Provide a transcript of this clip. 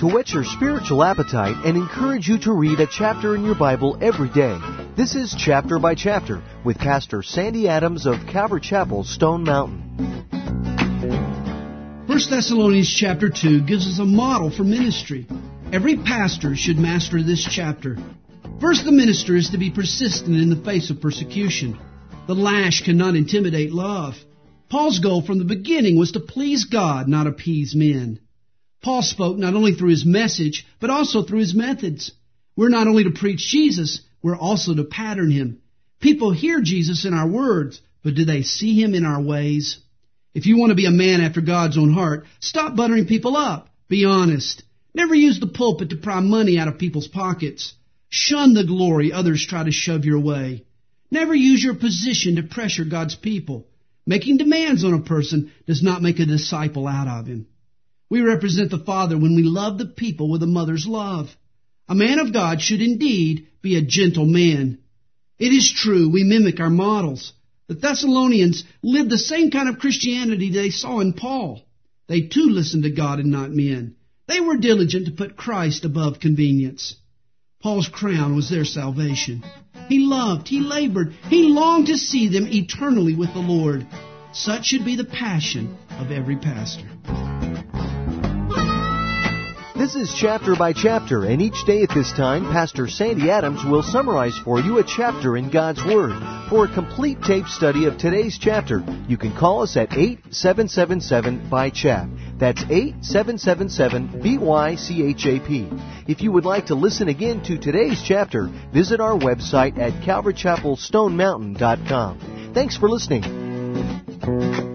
to whet your spiritual appetite and encourage you to read a chapter in your Bible every day. This is Chapter by Chapter with Pastor Sandy Adams of Calvary Chapel, Stone Mountain. 1 Thessalonians chapter 2 gives us a model for ministry. Every pastor should master this chapter. First, the minister is to be persistent in the face of persecution. The lash cannot intimidate love. Paul's goal from the beginning was to please God, not appease men. Paul spoke not only through his message, but also through his methods. We're not only to preach Jesus, we're also to pattern him. People hear Jesus in our words, but do they see him in our ways? If you want to be a man after God's own heart, stop buttering people up. Be honest. Never use the pulpit to pry money out of people's pockets. Shun the glory others try to shove your way. Never use your position to pressure God's people. Making demands on a person does not make a disciple out of him. We represent the Father when we love the people with a mother's love. A man of God should indeed be a gentle man. It is true, we mimic our models. The Thessalonians lived the same kind of Christianity they saw in Paul. They too listened to God and not men. They were diligent to put Christ above convenience. Paul's crown was their salvation. He loved, he labored, he longed to see them eternally with the Lord. Such should be the passion of every pastor. This is chapter by chapter, and each day at this time, Pastor Sandy Adams will summarize for you a chapter in God's Word. For a complete tape study of today's chapter, you can call us at 8777 by chap. That's 8777 BYCHAP. If you would like to listen again to today's chapter, visit our website at calvarychapelstonemountain.com. Thanks for listening.